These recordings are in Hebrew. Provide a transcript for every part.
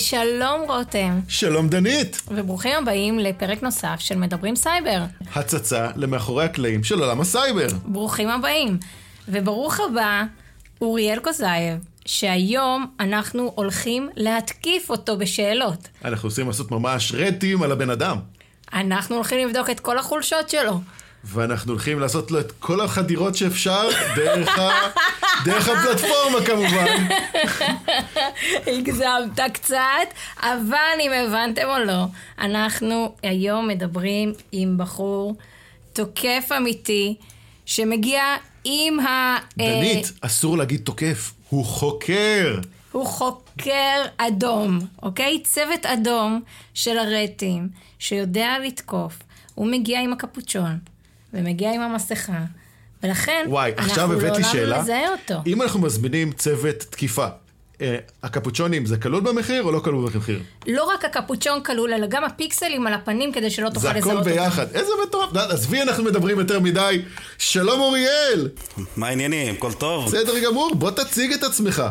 שלום רותם, שלום דנית, וברוכים הבאים לפרק נוסף של מדברים סייבר. הצצה למאחורי הקלעים של עולם הסייבר. ברוכים הבאים. וברוך הבא, אוריאל קוסייב, שהיום אנחנו הולכים להתקיף אותו בשאלות. אנחנו עושים לעשות ממש red team על הבן אדם. אנחנו הולכים לבדוק את כל החולשות שלו. ואנחנו הולכים לעשות לו את כל החדירות שאפשר דרך, ה... דרך הפלטפורמה כמובן. הגזמת קצת, אבל אם הבנתם או לא, אנחנו היום מדברים עם בחור תוקף אמיתי, שמגיע עם ה... דנית, אה, אסור להגיד תוקף, הוא חוקר. הוא חוקר אדום, אוקיי? צוות אדום של הרטים, שיודע לתקוף. הוא מגיע עם הקפוצ'ון, ומגיע עם המסכה, ולכן וואי, אנחנו לעולם שאלה. לא נזהה אותו. אם אנחנו מזמינים צוות תקיפה, אה, הקפוצ'ונים זה כלול במחיר או לא כלול במחיר? לא רק הקפוצ'ון כלול, אלא גם הפיקסלים על הפנים כדי שלא תוכל זה לזהות הכל אותו. ביחד. איזה מטורף. עזבי, אנחנו מדברים יותר מדי. שלום אוריאל! מה העניינים? הכל טוב? בסדר גמור, בוא תציג את עצמך.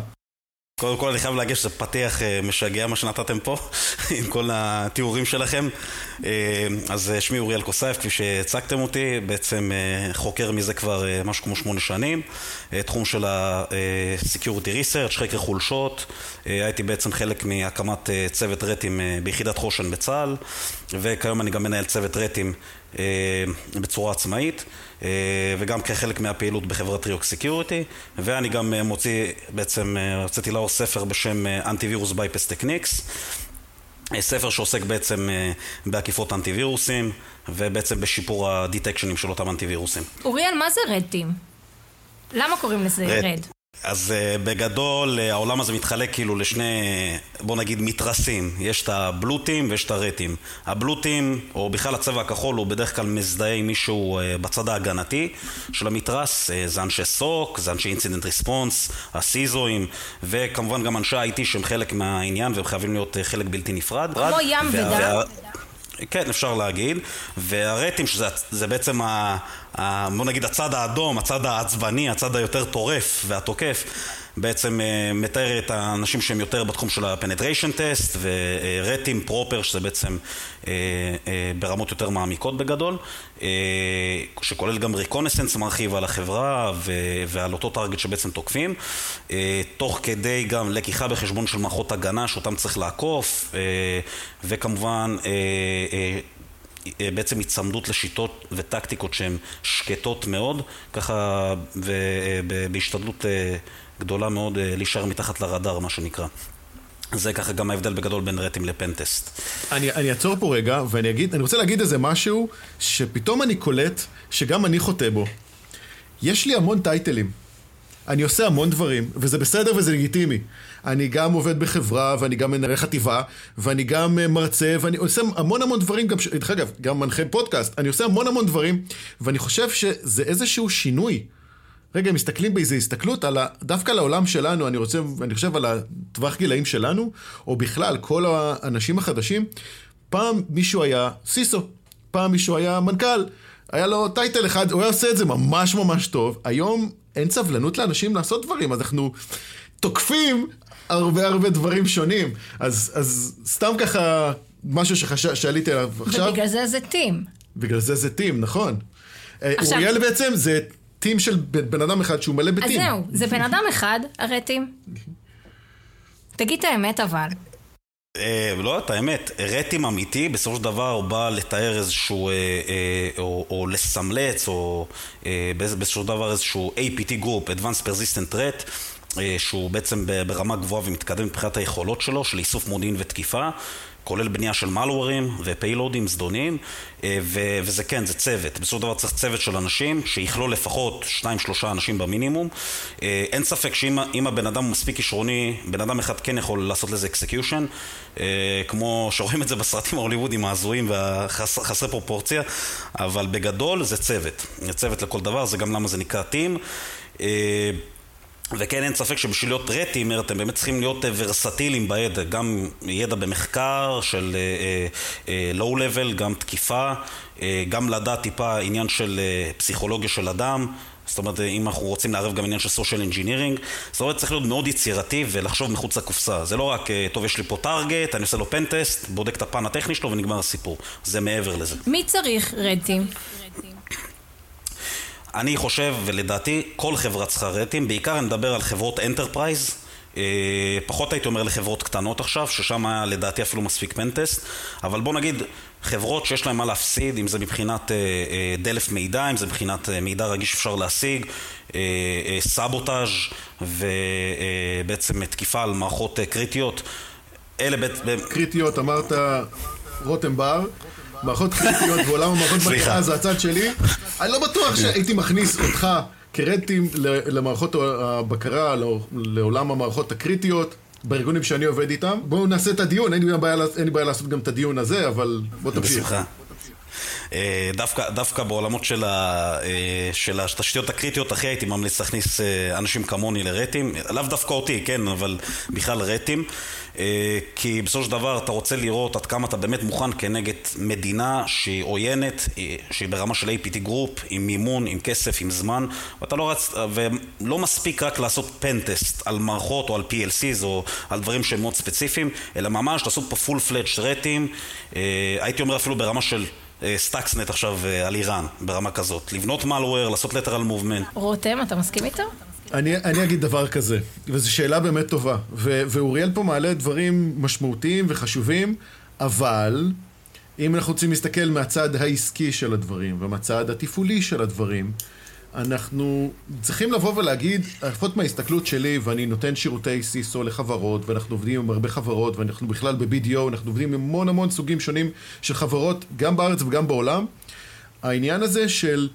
קודם כל אני חייב להגיד שזה פתיח אה, משגע מה שנתתם פה, עם כל התיאורים שלכם. אה, אז אה, שמי אוריאל קוסייף, כפי שהצגתם אותי, בעצם חוקר מזה כבר משהו כמו שמונה שנים. תחום של ה-Security Research, חקר חולשות. הייתי בעצם חלק מהקמת צוות red team ביחידת חושן בצה"ל, וכיום אני גם מנהל צוות red team בצורה עצמאית. אה, וגם כחלק מהפעילות בחברת ריוק Security ואני גם אה, מוציא, בעצם אה, הוצאתי לאור ספר בשם Antivirus Bypass Techniques ספר שעוסק בעצם בעקיפות אנטי-וירוסים ובעצם בשיפור הדיטקשנים של אותם אנטי-וירוסים. אוריאל, מה זה רדים? למה קוראים לזה רד. רד? אז uh, בגדול uh, העולם הזה מתחלק כאילו לשני, בוא נגיד, מתרסים. יש את הבלוטים ויש את הרטים. הבלוטים, או בכלל הצבע הכחול, הוא בדרך כלל מזדהה עם מישהו uh, בצד ההגנתי של המתרס. זה אנשי סוק, זה אנשי אינסידנט ריספונס, הסיזואים, וכמובן גם אנשי ה-IT שהם חלק מהעניין והם חייבים להיות חלק בלתי נפרד. כמו ים ודם. כן, אפשר להגיד. והרטים, שזה זה בעצם, ה, בוא נגיד, הצד האדום, הצד העצבני, הצד היותר טורף והתוקף, בעצם אה, מתאר את האנשים שהם יותר בתחום של ה-penetration test, ורטים פרופר, שזה בעצם אה, אה, ברמות יותר מעמיקות בגדול, אה, שכולל גם ריקונסנס מרחיב על החברה ועל אותו טארגט שבעצם תוקפים, אה, תוך כדי גם לקיחה בחשבון של מערכות הגנה שאותם צריך לעקוף, אה, וכמובן אה, אה, אה, בעצם היצמדות לשיטות וטקטיקות שהן שקטות מאוד, ככה ובהשתדלות אה, גדולה מאוד אה, להישאר מתחת לרדאר, מה שנקרא. זה ככה גם ההבדל בגדול בין רטים לפנטסט. אני, אני אעצור פה רגע, ואני אגיד, אני רוצה להגיד איזה משהו, שפתאום אני קולט שגם אני חוטא בו. יש לי המון טייטלים. אני עושה המון דברים, וזה בסדר וזה לגיטימי. אני גם עובד בחברה, ואני גם מנהל חטיבה, ואני גם אה, מרצה, ואני עושה המון המון דברים, גם, דרך אגב, גם מנחה פודקאסט, אני עושה המון המון דברים, ואני חושב שזה איזשהו שינוי. רגע, מסתכלים באיזו הסתכלות על ה... דווקא על העולם שלנו, אני רוצה, אני חושב על הטווח גילאים שלנו, או בכלל, כל האנשים החדשים, פעם מישהו היה סיסו, פעם מישהו היה מנכ"ל, היה לו טייטל אחד, הוא היה עושה את זה ממש ממש טוב. היום אין סבלנות לאנשים לעשות דברים, אז אנחנו תוקפים הרבה הרבה דברים שונים. אז, אז סתם ככה, משהו שחש... שעליתי עליו עכשיו, ובגלל זה זה טים. בגלל זה זה טים, נכון. אה, עכשיו- אוריאל בעצם זה טים של בן אדם אחד שהוא מלא אז בטים. זהו, זה בן אדם אחד, הרטים. תגיד את האמת אבל. אה, לא, את האמת, רטים אמיתי, בסופו של דבר הוא בא לתאר איזשהו, אה, אה, או, או לסמלץ, או אה, באיז- באיזשהו דבר איזשהו APT Group, Advanced Persistent Threat, אה, שהוא בעצם ברמה גבוהה ומתקדם מבחינת היכולות שלו, של איסוף מודיעין ותקיפה. כולל בנייה של מלוורים ופיילודים זדוניים, אה, ו- וזה כן, זה צוות. בסופו של דבר צריך צוות של אנשים שיכלול לפחות שניים שלושה אנשים במינימום. אה, אין ספק שאם הבן אדם הוא מספיק כישרוני, בן אדם אחד כן יכול לעשות לזה execution, כמו שרואים את זה בסרטים ההוליוודים ההזויים והחסרי פרופורציה, אבל בגדול זה צוות. זה צוות לכל דבר, זה גם למה זה נקרא team. וכן, אין ספק שבשביל להיות red teamer אתם באמת צריכים להיות אה, ורסטיליים בידע, גם ידע במחקר של low-level, גם תקיפה, גם לדעת טיפה עניין של פסיכולוגיה של אדם, זאת אומרת, אם אנחנו רוצים לערב גם עניין של social engineering, זאת אומרת, צריך להיות מאוד יצירתי ולחשוב מחוץ לקופסה. זה לא רק, טוב, יש לי פה target, אני עושה לו pentest, בודק את הפן הטכני שלו ונגמר הסיפור. זה מעבר לזה. מי צריך red team? אני חושב, ולדעתי, כל חברה צריכה red team, בעיקר אני מדבר על חברות enterprise. אה, פחות הייתי אומר לחברות קטנות עכשיו, ששם היה לדעתי אפילו מספיק pentest, אבל בוא נגיד חברות שיש להן מה להפסיד, אם זה מבחינת אה, אה, דלף מידע, אם זה מבחינת מידע רגיש אפשר להשיג, סבוטאז' ובעצם תקיפה על מערכות קריטיות. אלה בעצם... קריטיות, אמרת רותם בר. מערכות קריטיות בעולם המערכות בקרה זה הצד שלי. אני לא בטוח שהייתי מכניס אותך כרנטים למערכות הבקרה, לעולם המערכות הקריטיות. בארגונים שאני עובד איתם. בואו נעשה את הדיון, אין לי בעיה, אין לי בעיה לעשות גם את הדיון הזה, אבל בוא תמשיך. בשמחה. אה, דווקא, דווקא בעולמות של, ה, אה, של התשתיות הקריטיות הכי הייתי ממליץ להכניס אה, אנשים כמוני ל red team, לאו דווקא אותי, כן, אבל בכלל red team. כי בסופו של דבר אתה רוצה לראות עד כמה אתה באמת מוכן כנגד מדינה שהיא עוינת, שהיא ברמה של APT group, עם מימון, עם כסף, עם זמן, ואתה לא רץ, ולא מספיק רק לעשות pentest על מערכות או על PLCs או על דברים שהם מאוד ספציפיים, אלא ממש לעשות פה full fledged red team, הייתי אומר אפילו ברמה של Stuxnet עכשיו אה, על איראן, ברמה כזאת. לבנות malware, לעשות lateral movement. רותם, אתה מסכים איתו? אני, אני אגיד דבר כזה, וזו שאלה באמת טובה. ו, ואוריאל פה מעלה דברים משמעותיים וחשובים, אבל אם אנחנו רוצים להסתכל מהצד העסקי של הדברים ומהצד התפעולי של הדברים, אנחנו צריכים לבוא ולהגיד, לפחות מההסתכלות שלי, ואני נותן שירותי סיסו לחברות, ואנחנו עובדים עם הרבה חברות, ואנחנו בכלל ב-BDO, אנחנו עובדים עם המון המון סוגים שונים של חברות, גם בארץ וגם בעולם. העניין הזה של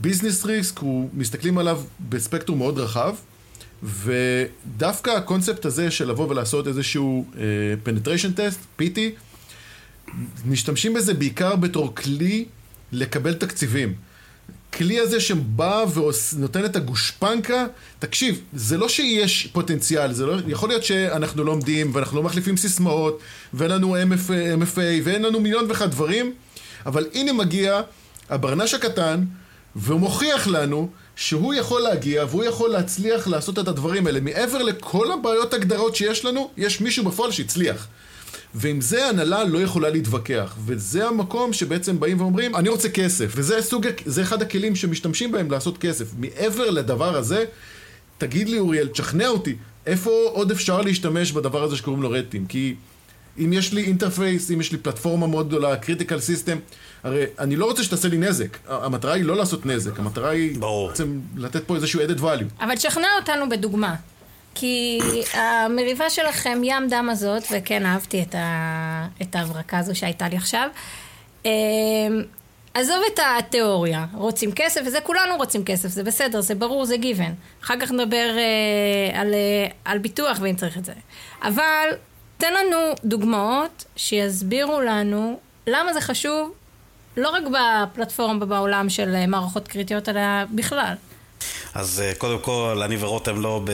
ביזנס uh, ריסק, הוא מסתכלים עליו בספקטרום מאוד רחב, ודווקא הקונספט הזה של לבוא ולעשות איזשהו penetration test, PT, משתמשים בזה בעיקר בתור כלי לקבל תקציבים. הכלי הזה שבא ונותן את הגושפנקה, תקשיב, זה לא שיש פוטנציאל, זה לא, יכול להיות שאנחנו לומדים ואנחנו לא מחליפים סיסמאות ואין לנו MFA, MFA ואין לנו מיליון ואחד דברים, אבל הנה מגיע הברנש הקטן והוא מוכיח לנו שהוא יכול להגיע והוא יכול להצליח לעשות את הדברים האלה. מעבר לכל הבעיות הגדרות שיש לנו, יש מישהו בפועל שהצליח. ועם זה הנהלה לא יכולה להתווכח, וזה המקום שבעצם באים ואומרים, אני רוצה כסף, וזה סוג, זה אחד הכלים שמשתמשים בהם לעשות כסף. מעבר לדבר הזה, תגיד לי אוריאל, תשכנע אותי, איפה עוד אפשר להשתמש בדבר הזה שקוראים לו red team? כי אם יש לי enterprise, אם יש לי פלטפורמה מאוד גדולה, critical system, הרי אני לא רוצה שתעשה לי נזק. המטרה היא לא לעשות נזק, המטרה היא בעצם לתת פה איזשהו added value. אבל תשכנע אותנו בדוגמה. כי המריבה שלכם, ים דם הזאת, וכן אהבתי את, ה... את ההברקה הזו שהייתה לי עכשיו, אמ, עזוב את התיאוריה, רוצים כסף, וזה כולנו רוצים כסף, זה בסדר, זה ברור, זה גיוון. אחר כך נדבר אה, על, אה, על ביטוח ואם צריך את זה. אבל תן לנו דוגמאות שיסבירו לנו למה זה חשוב, לא רק בפלטפורמה בעולם של מערכות קריטיות, אלא בכלל. אז אה, קודם כל, אני ורותם לא, ב,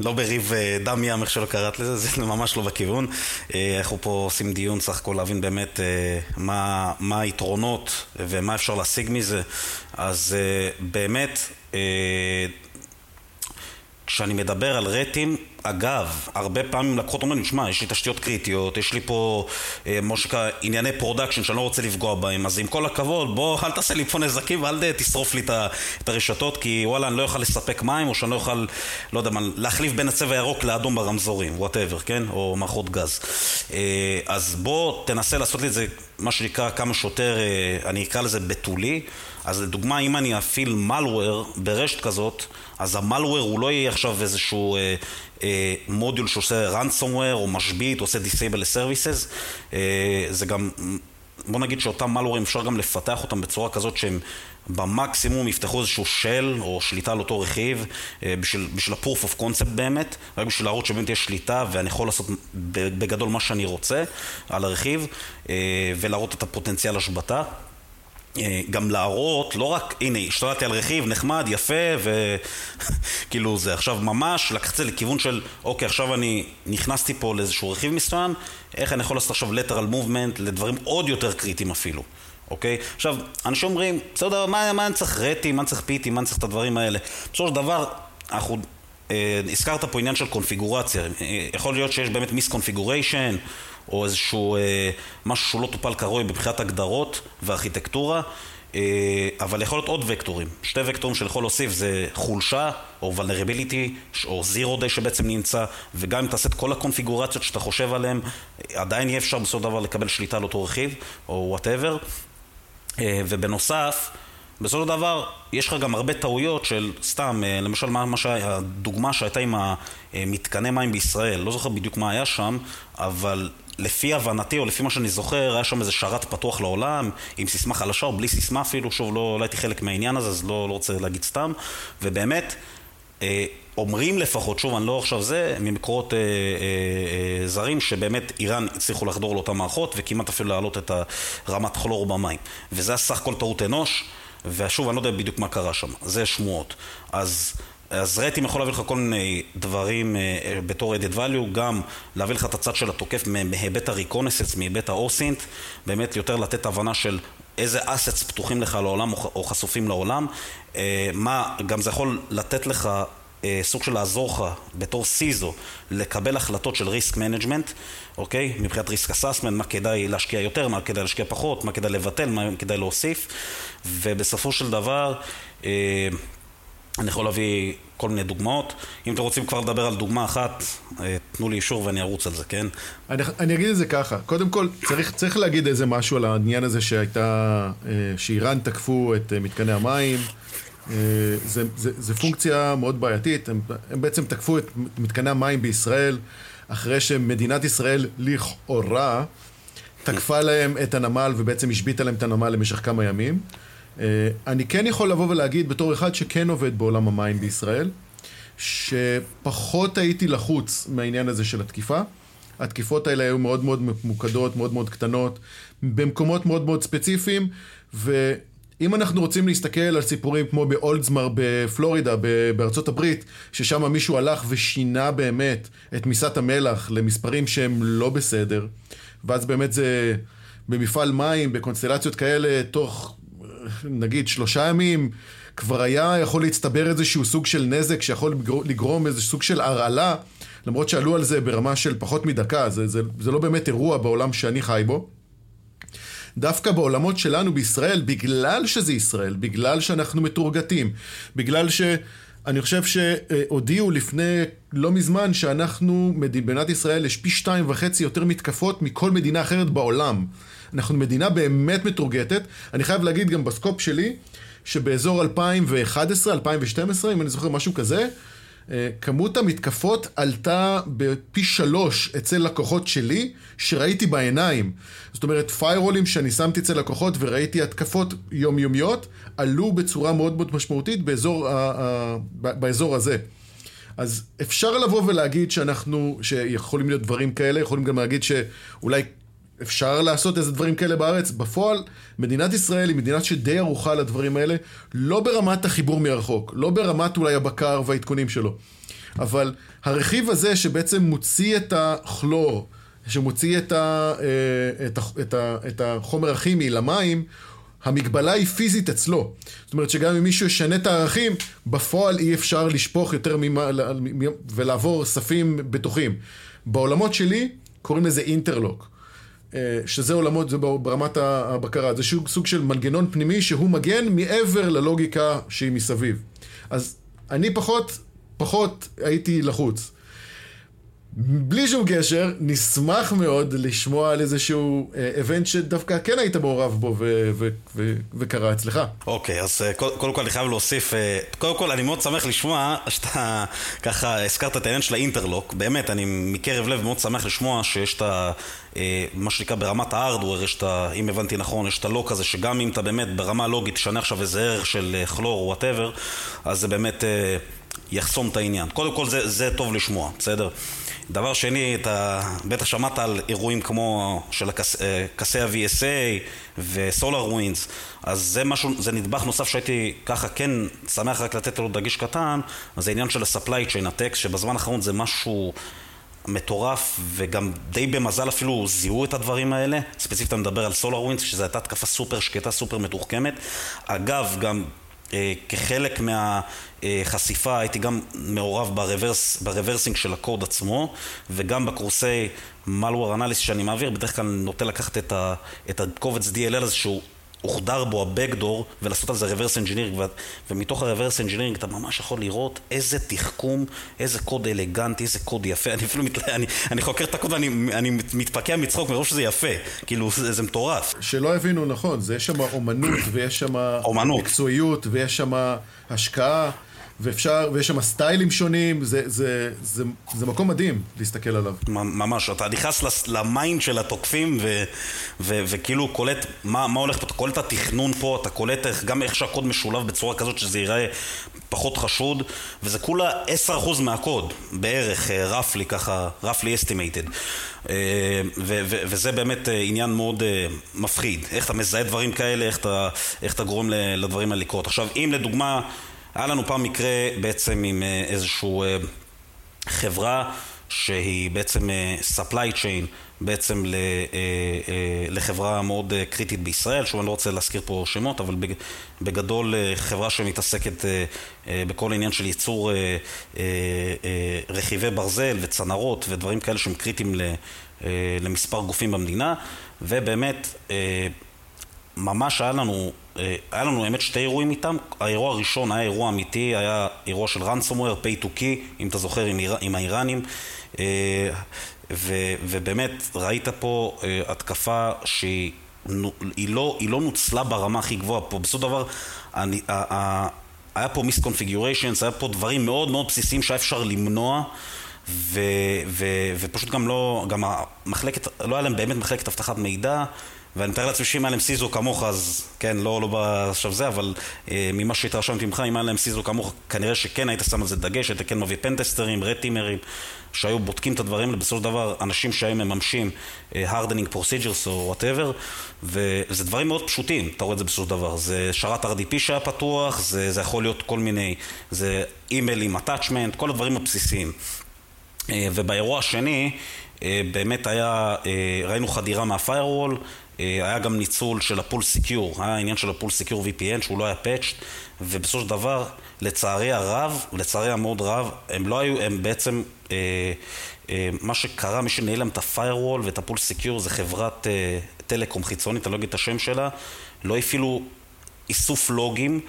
לא בריב אה, דם ים, איך שלא קראת לזה, זה ממש לא בכיוון. אה, אנחנו פה עושים דיון, סך הכל להבין באמת מה, מה היתרונות ומה אפשר להשיג מזה. אז באמת, כשאני מדבר על red team, אגב, הרבה פעמים לקוחות אומרים שמע, יש לי תשתיות קריטיות, יש לי פה, אה, מה ענייני production שאני לא רוצה לפגוע בהם, אז עם כל הכבוד, בוא, אל תעשה לי פה נזקים ואל תשרוף לי את הרשתות, כי וואלה, אני לא אוכל לספק מים, או שאני לא אוכל, לא יודע מה, להחליף בין הצבע הירוק לאדום ברמזורים, וואטאבר, כן? או מערכות גז. אה, אז בוא, תנסה לעשות לי את זה, מה שנקרא, כמה שיותר, אה, אני אקרא לזה בתולי. אז לדוגמה, אם אני אפעיל malware ברשת כזאת, אז המלוור הוא לא יהיה עכשיו איזשהו אה, אה, מודיול שעושה ransomware או משבית, עושה disable services. אה, זה גם, בוא נגיד שאותם מלוורים אפשר גם לפתח אותם בצורה כזאת שהם במקסימום יפתחו איזשהו של או שליטה על אותו רכיב אה, בשביל, בשביל ה-proof of concept באמת, רק בשביל להראות שבאמת יש שליטה ואני יכול לעשות בגדול מה שאני רוצה על הרכיב אה, ולהראות את הפוטנציאל השבתה. אה, גם להראות, לא רק, הנה, השתלטתי על רכיב נחמד, יפה, וכאילו זה עכשיו ממש, לקחת את זה לכיוון של, אוקיי, עכשיו אני נכנסתי פה לאיזשהו רכיב מסוים, איך אני יכול לעשות עכשיו lateral movement לדברים עוד יותר קריטיים אפילו, אוקיי? עכשיו, אנשים אומרים, בסדר, מה, מה אני צריך RT, מה אני צריך PT, מה אני צריך את הדברים האלה? בסופו של דבר, אנחנו אה, הזכרת פה עניין של קונפיגורציה. אה, יכול להיות שיש באמת misconfiguration, או איזשהו אה, משהו שהוא לא טופל כראוי מבחינת הגדרות וארכיטקטורה, אה, אבל יכול להיות עוד וקטורים. שתי וקטורים שאני יכול להוסיף זה חולשה, או vulnerability, או zero day שבעצם נמצא, וגם אם תעשה את כל הקונפיגורציות שאתה חושב עליהן, עדיין יהיה אפשר בסופו של דבר לקבל שליטה על אותו רכיב, או whatever. אה, ובנוסף, בסופו של דבר, יש לך גם הרבה טעויות של סתם, אה, למשל מה, מה שהיה, הדוגמה שהייתה עם המתקני מים בישראל, לא זוכר בדיוק מה היה שם, אבל לפי הבנתי או לפי מה שאני זוכר, היה שם איזה שרת פתוח לעולם, עם סיסמה חלשה או בלי סיסמה אפילו, שוב, לא, לא הייתי חלק מהעניין הזה, אז לא, לא רוצה להגיד סתם, ובאמת, אה, אומרים לפחות, שוב, אני לא עכשיו זה, ממקורות אה, אה, אה, זרים, שבאמת איראן הצליחו לחדור לאותן מערכות וכמעט אפילו להעלות את רמת כלור במים. וזה היה סך הכל טעות אנוש. ושוב, אני לא יודע בדיוק מה קרה שם, זה שמועות. אז, אז רייטים יכול להביא לך כל מיני דברים uh, בתור added value, גם להביא לך את הצד של התוקף מהיבט הריקונסס, מהיבט האוסינט, באמת יותר לתת הבנה של איזה assets פתוחים לך לעולם או חשופים לעולם, uh, מה, גם זה יכול לתת לך אה, סוג של לעזור לך בתור CISO לקבל החלטות של risk management, אוקיי? מבחינת risk assessment, מה כדאי להשקיע יותר, מה כדאי להשקיע פחות, מה כדאי לבטל, מה כדאי להוסיף, ובסופו של דבר אה, אני יכול להביא כל מיני דוגמאות. אם אתם רוצים כבר לדבר על דוגמה אחת, אה, תנו לי אישור ואני ארוץ על זה, כן? אני, אני אגיד את זה ככה, קודם כל צריך, צריך להגיד איזה משהו על העניין הזה שהייתה, אה, שאיראן תקפו את אה, מתקני המים. זה, זה, זה פונקציה מאוד בעייתית, הם, הם בעצם תקפו את מתקני המים בישראל אחרי שמדינת ישראל לכאורה תקפה להם את הנמל ובעצם השביתה להם את הנמל למשך כמה ימים. אה, אני כן יכול לבוא ולהגיד בתור אחד שכן עובד בעולם המים בישראל, שפחות הייתי לחוץ מהעניין הזה של התקיפה. התקיפות האלה היו מאוד מאוד ממוקדות, מאוד מאוד קטנות, במקומות מאוד מאוד ספציפיים, ו... אם אנחנו רוצים להסתכל על סיפורים כמו באולדסמר בפלורידה, בארצות הברית, ששם מישהו הלך ושינה באמת את מיסת המלח למספרים שהם לא בסדר, ואז באמת זה במפעל מים, בקונסטלציות כאלה, תוך נגיד שלושה ימים, כבר היה יכול להצטבר איזשהו סוג של נזק שיכול לגרום איזה סוג של הרעלה, למרות שעלו על זה ברמה של פחות מדקה, זה, זה, זה לא באמת אירוע בעולם שאני חי בו. דווקא בעולמות שלנו בישראל, בגלל שזה ישראל, בגלל שאנחנו מתורגתים, בגלל ש... אני חושב שהודיעו לפני לא מזמן שאנחנו, מדינת ישראל, יש פי שתיים וחצי יותר מתקפות מכל מדינה אחרת בעולם. אנחנו מדינה באמת מתורגתת. אני חייב להגיד גם בסקופ שלי, שבאזור 2011, 2012, אם אני זוכר משהו כזה, כמות המתקפות עלתה בפי שלוש אצל לקוחות שלי, שראיתי בעיניים. זאת אומרת, פיירולים שאני שמתי אצל לקוחות וראיתי התקפות יומיומיות, עלו בצורה מאוד מאוד משמעותית באזור, באזור הזה. אז אפשר לבוא ולהגיד שאנחנו, שיכולים להיות דברים כאלה, יכולים גם להגיד שאולי אפשר לעשות איזה דברים כאלה בארץ. בפועל, מדינת ישראל היא מדינה שדי ערוכה לדברים האלה, לא ברמת החיבור מרחוק, לא ברמת אולי הבקר והעדכונים שלו. אבל הרכיב הזה שבעצם מוציא את הכלור, שמוציא את, ה, אה, את, ה, את, ה, את החומר הכימי למים, המגבלה היא פיזית אצלו. זאת אומרת שגם אם מישהו ישנה את הערכים, בפועל אי אפשר לשפוך יותר ממה, ולעבור ספים בטוחים. בעולמות שלי קוראים לזה אינטרלוק. אה, שזה עולמות, זה ברמת הבקרה, זה סוג של מנגנון פנימי שהוא מגן מעבר ללוגיקה שהיא מסביב. אז אני פחות, פחות הייתי לחוץ. בלי שום קשר, נשמח מאוד לשמוע על איזשהו איבנט שדווקא כן היית מעורב בו וקרה אצלך. אוקיי, okay, אז uh, קודם כל אני חייב להוסיף, uh, קודם כל אני מאוד שמח לשמוע שאתה ככה הזכרת את העניין של האינטרלוק, באמת, אני מקרב לב מאוד שמח לשמוע שיש את ה... מה שנקרא ברמת hardware, יש את ה... אם הבנתי נכון, יש את ה lock הזה שגם אם אתה באמת ברמה לוגית תשנה עכשיו איזה ערך של כלור או whatever, אז זה באמת יחסום את העניין. קודם כל זה, זה טוב לשמוע, בסדר? דבר שני, אתה בטח שמעת על אירועים כמו של Kaseya VSA ו SolarWinds, אז זה משהו, זה נדבך נוסף שהייתי ככה כן שמח רק לתת לו דגש קטן, אז זה עניין של ה- supply chain attacks, שבזמן האחרון זה משהו מטורף, וגם די במזל אפילו זיהו את הדברים האלה. ספציפית אני מדבר על SolarWinds, שזו הייתה התקפה סופר שקטה, סופר מתוחכמת. אגב, גם כחלק מהחשיפה הייתי גם מעורב ב reverse, ב reversing של הקוד עצמו וגם בקורסי malware analysis שאני מעביר, בדרך כלל נוטה לקחת את, ה, את הקובץ DLL הזה שהוא הוחדר בו ה-Backdoor ולעשות על זה engineering ו- ומתוך ה-reverse engineering אתה ממש יכול לראות איזה תחכום, איזה קוד אלגנטי, איזה קוד יפה. אני אפילו מת... אני, אני חוקר את הקוד ואני אני מתפקע מצחוק מרוב שזה יפה. כאילו זה, זה מטורף. שלא הבינו נכון, זה יש שם אומנות ויש שם מקצועיות ויש שם השקעה ואפשר, ויש שם style ים שונים, זה, זה, זה, זה מקום מדהים להסתכל עליו. ממש, אתה נכנס ל mind של התוקפים ו, ו, וכאילו קולט מה, מה הולך פה, אתה קולט את התכנון פה, אתה קולט גם איך שהקוד משולב בצורה כזאת שזה ייראה פחות חשוד, וזה כולה 10% מהקוד, בערך, roughly ככה, roughly estimated. וזה באמת אה, עניין מאוד אה, מפחיד, איך אתה מזהה דברים כאלה, איך אתה, איך אתה גורם לדברים האלה לקרות. עכשיו, אם לדוגמה... היה לנו פעם מקרה בעצם עם אה, איזושהי אה, חברה שהיא בעצם אה, supply chain בעצם לחברה מאוד קריטית בישראל, שוב אני לא רוצה להזכיר פה שמות, אבל בגדול חברה שמתעסקת בכל עניין של ייצור רכיבי ברזל וצנרות ודברים כאלה שהם קריטיים למספר גופים במדינה, ובאמת ממש היה לנו, אה, היה לנו האמת שתי אירועים איתם. האירוע הראשון היה אירוע אמיתי, היה אירוע של ransomware, pay to key, אם אתה זוכר, עם, עם האיראנים. אה, ו, ובאמת ראית פה אה, התקפה שהיא לא, לא נוצלה ברמה הכי גבוהה פה. בסופו של דבר, אני, היה פה מיסקונפיגוריישנס, היה פה דברים מאוד מאוד בסיסיים שהיה אפשר למנוע. ו, ו, ופשוט גם לא, גם המחלקת, לא היה להם באמת מחלקת אבטחת מידע ואני מתאר לעצמי שאם היה להם סיזו כמוך, אז כן, לא, לא עכשיו זה, אבל אה, ממה שהתרשמתי ממך, אם היה להם סיזו כמוך, כנראה שכן היית שם על זה דגש, היית כן מביא פנטסטרים, רטימרים, שהיו בודקים את הדברים האלה, בסופו של דבר, אנשים שהיו מממשים אה, hardening procedures או whatever, וזה דברים מאוד פשוטים, אתה רואה את זה בסופו של דבר. זה שרת RDP שהיה פתוח, זה, זה יכול להיות כל מיני, זה אימייל עם attachment, כל הדברים הבסיסיים. אה, ובאירוע השני, אה, באמת היה, אה, ראינו חדירה אה, היה גם ניצול של ה Pulse Secure, היה עניין של ה Pulse Secure VPN שהוא לא היה patched ובסופו של דבר, לצערי הרב, לצערי המאוד רב, הם לא היו, הם בעצם, אה, אה, מה שקרה, מי שניהל להם את ה-firewall ואת ה Pulse Secure זה חברת אה, טלקום חיצונית, אני לא אגיד את השם שלה, לא הפעילו איסוף לוגים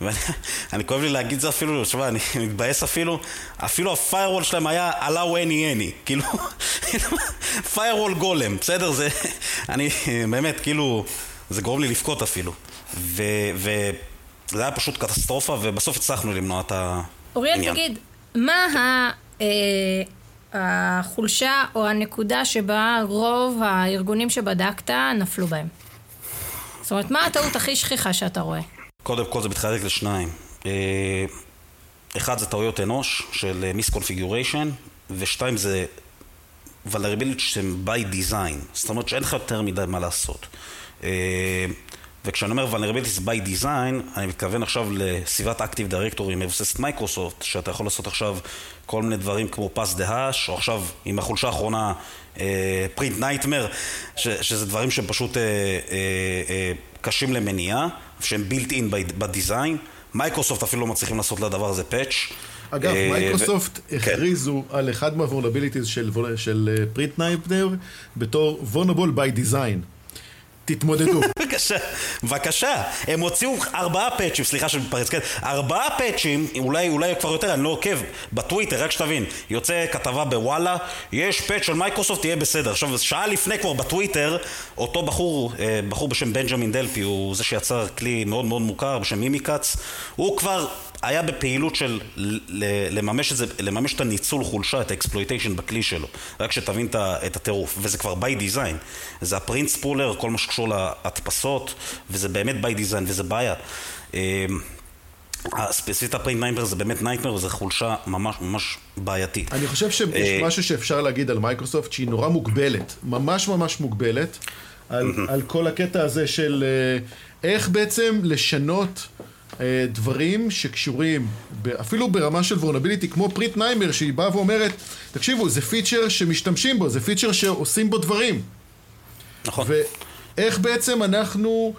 ואני כואב לי להגיד זה אפילו, תשמע, אני מתבאס אפילו, אפילו ה firewall שלהם היה allow any any, כאילו, firewall גולם, בסדר? זה, אני, באמת, כאילו, זה גורם לי לבכות אפילו. וזה היה פשוט קטסטרופה, ובסוף הצלחנו למנוע את העניין. אוריאל, תגיד, מה. אה, החולשה או הנקודה שבה רוב הארגונים שבדקת נפלו בהם? זאת אומרת, מה הטעות הכי שכיחה שאתה רואה? קודם כל זה מתחלק לשניים. אה, אחד זה טעויות אנוש של misconfiguration, ושתיים זה vulnerability שהם by design, זאת אומרת שאין לך יותר מדי מה לעשות. אה, וכשאני אומר vulnerability by design, אני מתכוון עכשיו לסביבת Active Directory מבוססת מייקרוסופט, שאתה יכול לעשות עכשיו כל מיני דברים כמו pass the hash, או עכשיו עם החולשה האחרונה print nightmare, שזה דברים שהם פשוט קשים למניעה. שהם built in ב design. מייקרוסופט אפילו לא מצליחים לעשות לדבר הזה patch. אגב, אה, מייקרוסופט הכריזו על אחד מה vulnerabilities של PrintNightmare בתור vulnerable by design. תתמודדו. בבקשה, בבקשה. הם הוציאו ארבעה patch ים, סליחה שאני מתפרץ, כן? ארבעה patch ים, אולי, אולי כבר יותר, אני לא עוקב, בטוויטר, רק שתבין. יוצא כתבה בוואלה, יש פאצ' של מייקרוסופט, תהיה בסדר. עכשיו, שעה לפני כבר בטוויטר, אותו בחור, אה, בחור בשם בנג'מין דלפי, הוא זה שיצר כלי מאוד מאוד מוכר בשם Mimikatz, הוא כבר היה בפעילות של לממש את זה, לממש את הניצול חולשה, את ה exploitation בכלי שלו. רק שתבין את הטירוף. וזה כבר by design. זה ה print spooler, כל מה שקשור להדפסות, וזה באמת by design, וזה בעיה. אמ, ספציפית ה PrintNightmare זה באמת nightmare וזו חולשה ממש ממש בעייתית. אני חושב שיש אה, משהו שאפשר להגיד על מייקרוסופט שהיא נורא מוגבלת, ממש ממש מוגבלת, על, על כל הקטע הזה של אה, איך בעצם לשנות דברים שקשורים, אפילו ברמה של vulnerability, כמו PrintNightmare, שהיא באה ואומרת, תקשיבו, זה פיצ'ר שמשתמשים בו, זה פיצ'ר שעושים בו דברים. נכון. ואיך בעצם אנחנו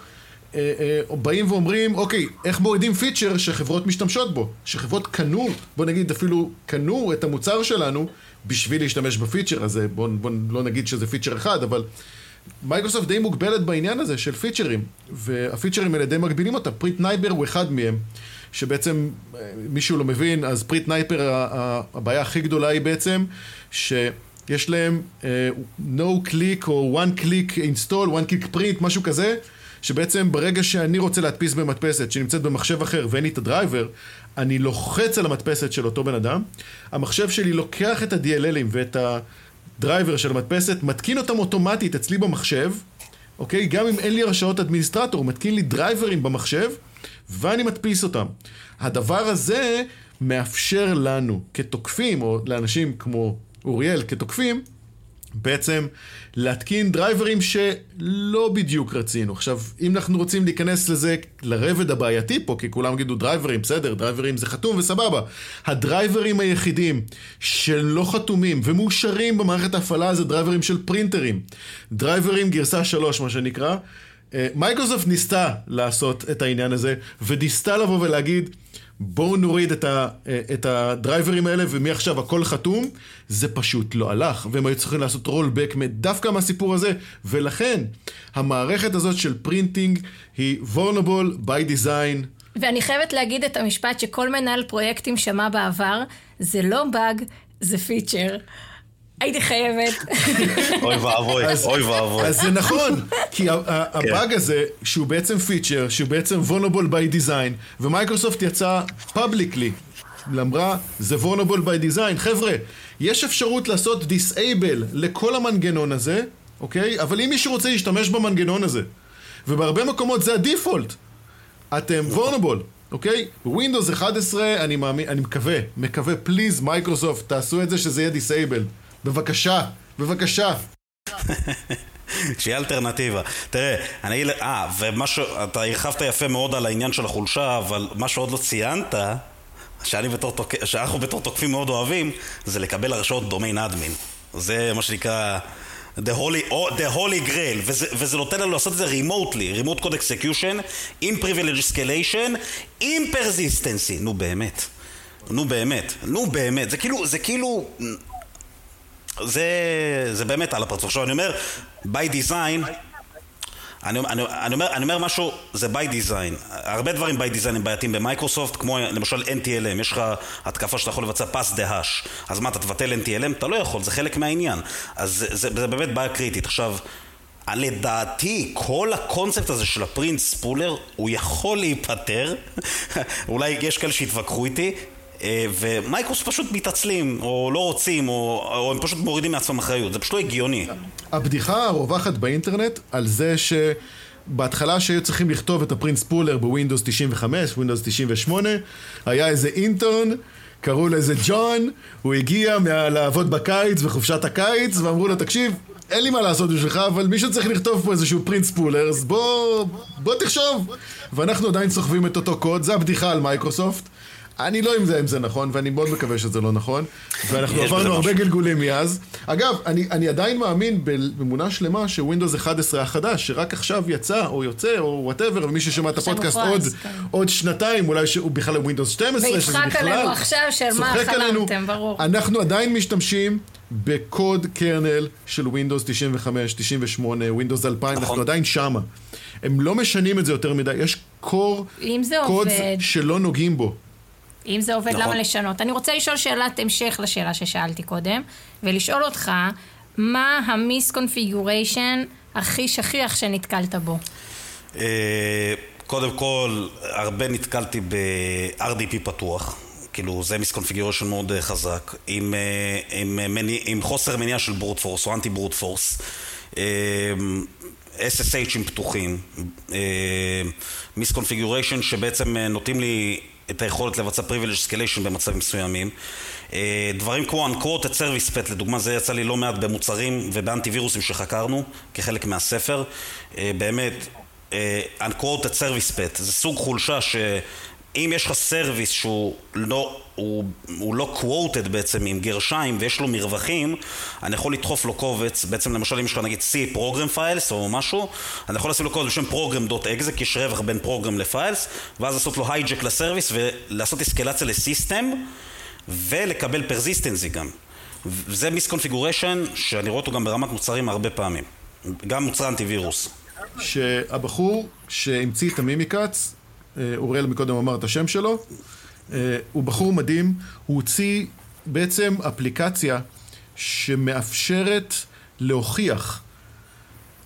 אה, אה, באים ואומרים, אוקיי, איך מורידים פיצ'ר שחברות משתמשות בו? שחברות קנו, בוא נגיד אפילו קנו את המוצר שלנו בשביל להשתמש בפיצ'ר הזה. בוא, בוא לא נגיד שזה פיצ'ר אחד, אבל מייקרוסופט די מוגבלת בעניין הזה של פיצ'רים, והפיצ'רים האלה די מגבילים אותה. PrintNightmare הוא אחד מהם. שבעצם אה, מישהו לא מבין, אז PrintNightmare, ה- ה- הבעיה הכי גדולה היא בעצם שיש להם אה, no click או one click install, one click print, משהו כזה, שבעצם ברגע שאני רוצה להדפיס במדפסת שנמצאת במחשב אחר ואין לי את הדרייבר, אני לוחץ על המדפסת של אותו בן אדם, המחשב שלי לוקח את ה-DLL ים ואת הדרייבר של המדפסת, מתקין אותם אוטומטית אצלי במחשב, אוקיי? גם אם אין לי הרשאות administrator, הוא מתקין לי דרייברים במחשב, ואני מדפיס אותם. הדבר הזה מאפשר לנו כתוקפים, או לאנשים כמו אוריאל כתוקפים, בעצם להתקין דרייברים שלא בדיוק רצינו. עכשיו, אם אנחנו רוצים להיכנס לזה, לרובד הבעייתי פה, כי כולם יגידו דרייברים, בסדר, דרייברים זה חתום וסבבה. הדרייברים היחידים שלא חתומים ומאושרים במערכת ההפעלה זה דרייברים של printerים. דרייברים גרסה 3, מה שנקרא. אה, מייקרוסופט ניסתה לעשות את העניין הזה, וניסתה לבוא ולהגיד, בואו נוריד את, ה, את הדרייברים האלה, ומעכשיו הכל חתום, זה פשוט לא הלך, והם היו צריכים לעשות rollback דווקא מהסיפור הזה, ולכן המערכת הזאת של printing היא vulnerable by design. ואני חייבת להגיד את המשפט שכל מנהל פרויקטים שמע בעבר, זה לא באג, זה פיצ'ר. הייתי חייבת. אוי ואבוי, אוי ואבוי. אז זה נכון, כי ה- ה- הבאג הזה, שהוא בעצם פיצ'ר, שהוא בעצם vulnerable by design, ומייקרוסופט יצא publicly, אמרה, זה vulnerable by design. חבר'ה, יש אפשרות לעשות disable לכל המנגנון הזה, אוקיי? אבל אם מישהו רוצה להשתמש במנגנון הזה, ובהרבה מקומות זה ה default, אתם vulnerable. אוקיי? Windows 11, אני מאמין, אני מקווה, מקווה, please, Microsoft, תעשו את זה שזה יהיה disable. בבקשה, בבקשה. שיהיה אלטרנטיבה. תראה, אני אה, ומה ש... אתה הרחבת יפה מאוד על העניין של החולשה, אבל מה שעוד לא ציינת, שאני בתור תוק... שאנחנו בתור תוקפים מאוד אוהבים, זה לקבל הרשאות דומיין אדמין. זה מה שנקרא... The Holy, oh, the holy Grail, וזה, וזה נותן לנו לעשות את זה remotely, remote code execution, עם privilege escalation, עם persistency, נו באמת, נו באמת, נו באמת, זה כאילו, זה כאילו, זה, זה באמת על הפרצוף. עכשיו אני אומר, by design, אני, אני, אני, אומר, אני אומר משהו, זה by design. הרבה דברים by design הם בעייתיים במייקרוסופט, כמו למשל NTLM, יש לך התקפה שאתה יכול לבצע the hash. אז מה, אתה תבטל NTLM? אתה לא יכול, זה חלק מהעניין. אז זה, זה, זה באמת בעיה קריטית. עכשיו, לדעתי, כל הקונספט הזה של הפרינט ספולר, הוא יכול להיפטר. אולי יש כאלה שיתווכחו איתי. אה, ומייקרוסופט פשוט מתעצלים, או לא רוצים, או, או הם פשוט מורידים מעצמם אחריות. זה פשוט לא הגיוני. הבדיחה הרווחת באינטרנט על זה שבהתחלה שהיו צריכים לכתוב את ה print spooler ב Windows 95, Windows 98, היה איזה intern, קראו לזה ג'ון, הוא הגיע מה- לעבוד בקיץ, בחופשת הקיץ, ואמרו לו, תקשיב, אין לי מה לעשות בשבילך, אבל מישהו צריך לכתוב פה איזשהו print spooler, אז בוא, בוא תחשוב. ואנחנו עדיין סוחבים את אותו קוד, זה הבדיחה על מייקרוסופט. אני לא יודע אם זה נכון, ואני מאוד מקווה שזה לא נכון. ואנחנו עברנו הרבה. גלגולים מאז. אגב, אני, אני עדיין מאמין באמונה שלמה ש Windows 11 החדש, שרק עכשיו יצא, או יוצא, או whatever, ומי ששומע את הפודקאסט עוד, כן. עוד שנתיים, אולי שהוא בכלל Windows 12, שזה, וצוחק בכלל... עלינו עכשיו שומע, צוחק עלינו. חלמתם, ברור. אנחנו עדיין משתמשים בקוד kernel של Windows 95, 98, Windows 2000, אנחנו נכון. עדיין שמה. הם לא משנים את זה יותר מדי, יש core קוד עובד. שלא נוגעים בו. אם זה עובד, נכון. למה לשנות? אני רוצה לשאול שאלת המשך לשאלה ששאלתי קודם, ולשאול אותך, מה ה misconfiguration הכי שכיח שנתקלת בו? אה, קודם כל, הרבה נתקלתי ב-RDP פתוח. כאילו, זה misconfiguration מאוד אה, חזק, עם, אה, עם, מני, עם חוסר מניעה של brute force או anti brute force. SSHים פתוחים, misconfiguration שבעצם אה, נותנים לי את היכולת לבצע privilege escalation במצבים מסוימים. אה, דברים כמו unquoted service path, לדוגמה זה יצא לי לא מעט במוצרים ובאנטיווירוסים שחקרנו כחלק מהספר. אה, באמת, unquoted service path זה סוג חולשה שאם יש לך service שהוא לא הוא, הוא לא quoted בעצם עם גרשיים ויש לו מרווחים, אני יכול לדחוף לו קובץ, בעצם למשל אם יש לך נגיד C program files או משהו, אני יכול לשים לו קובץ בשם program.exe כי יש רווח בין program לפיילס, ואז לעשות לו hijack לסרוויס ולעשות אסקלציה לסיסטם ולקבל פרזיסטנזי גם. וזה מיסקונפיגוריישן שאני רואה אותו גם ברמת מוצרים הרבה פעמים, גם מוצרי אנטיווירוס. שהבחור שהמציא את המימיקאץ, אוריאל מקודם אמר את השם שלו, אה, הוא בחור מדהים, הוא הוציא בעצם אפליקציה שמאפשרת להוכיח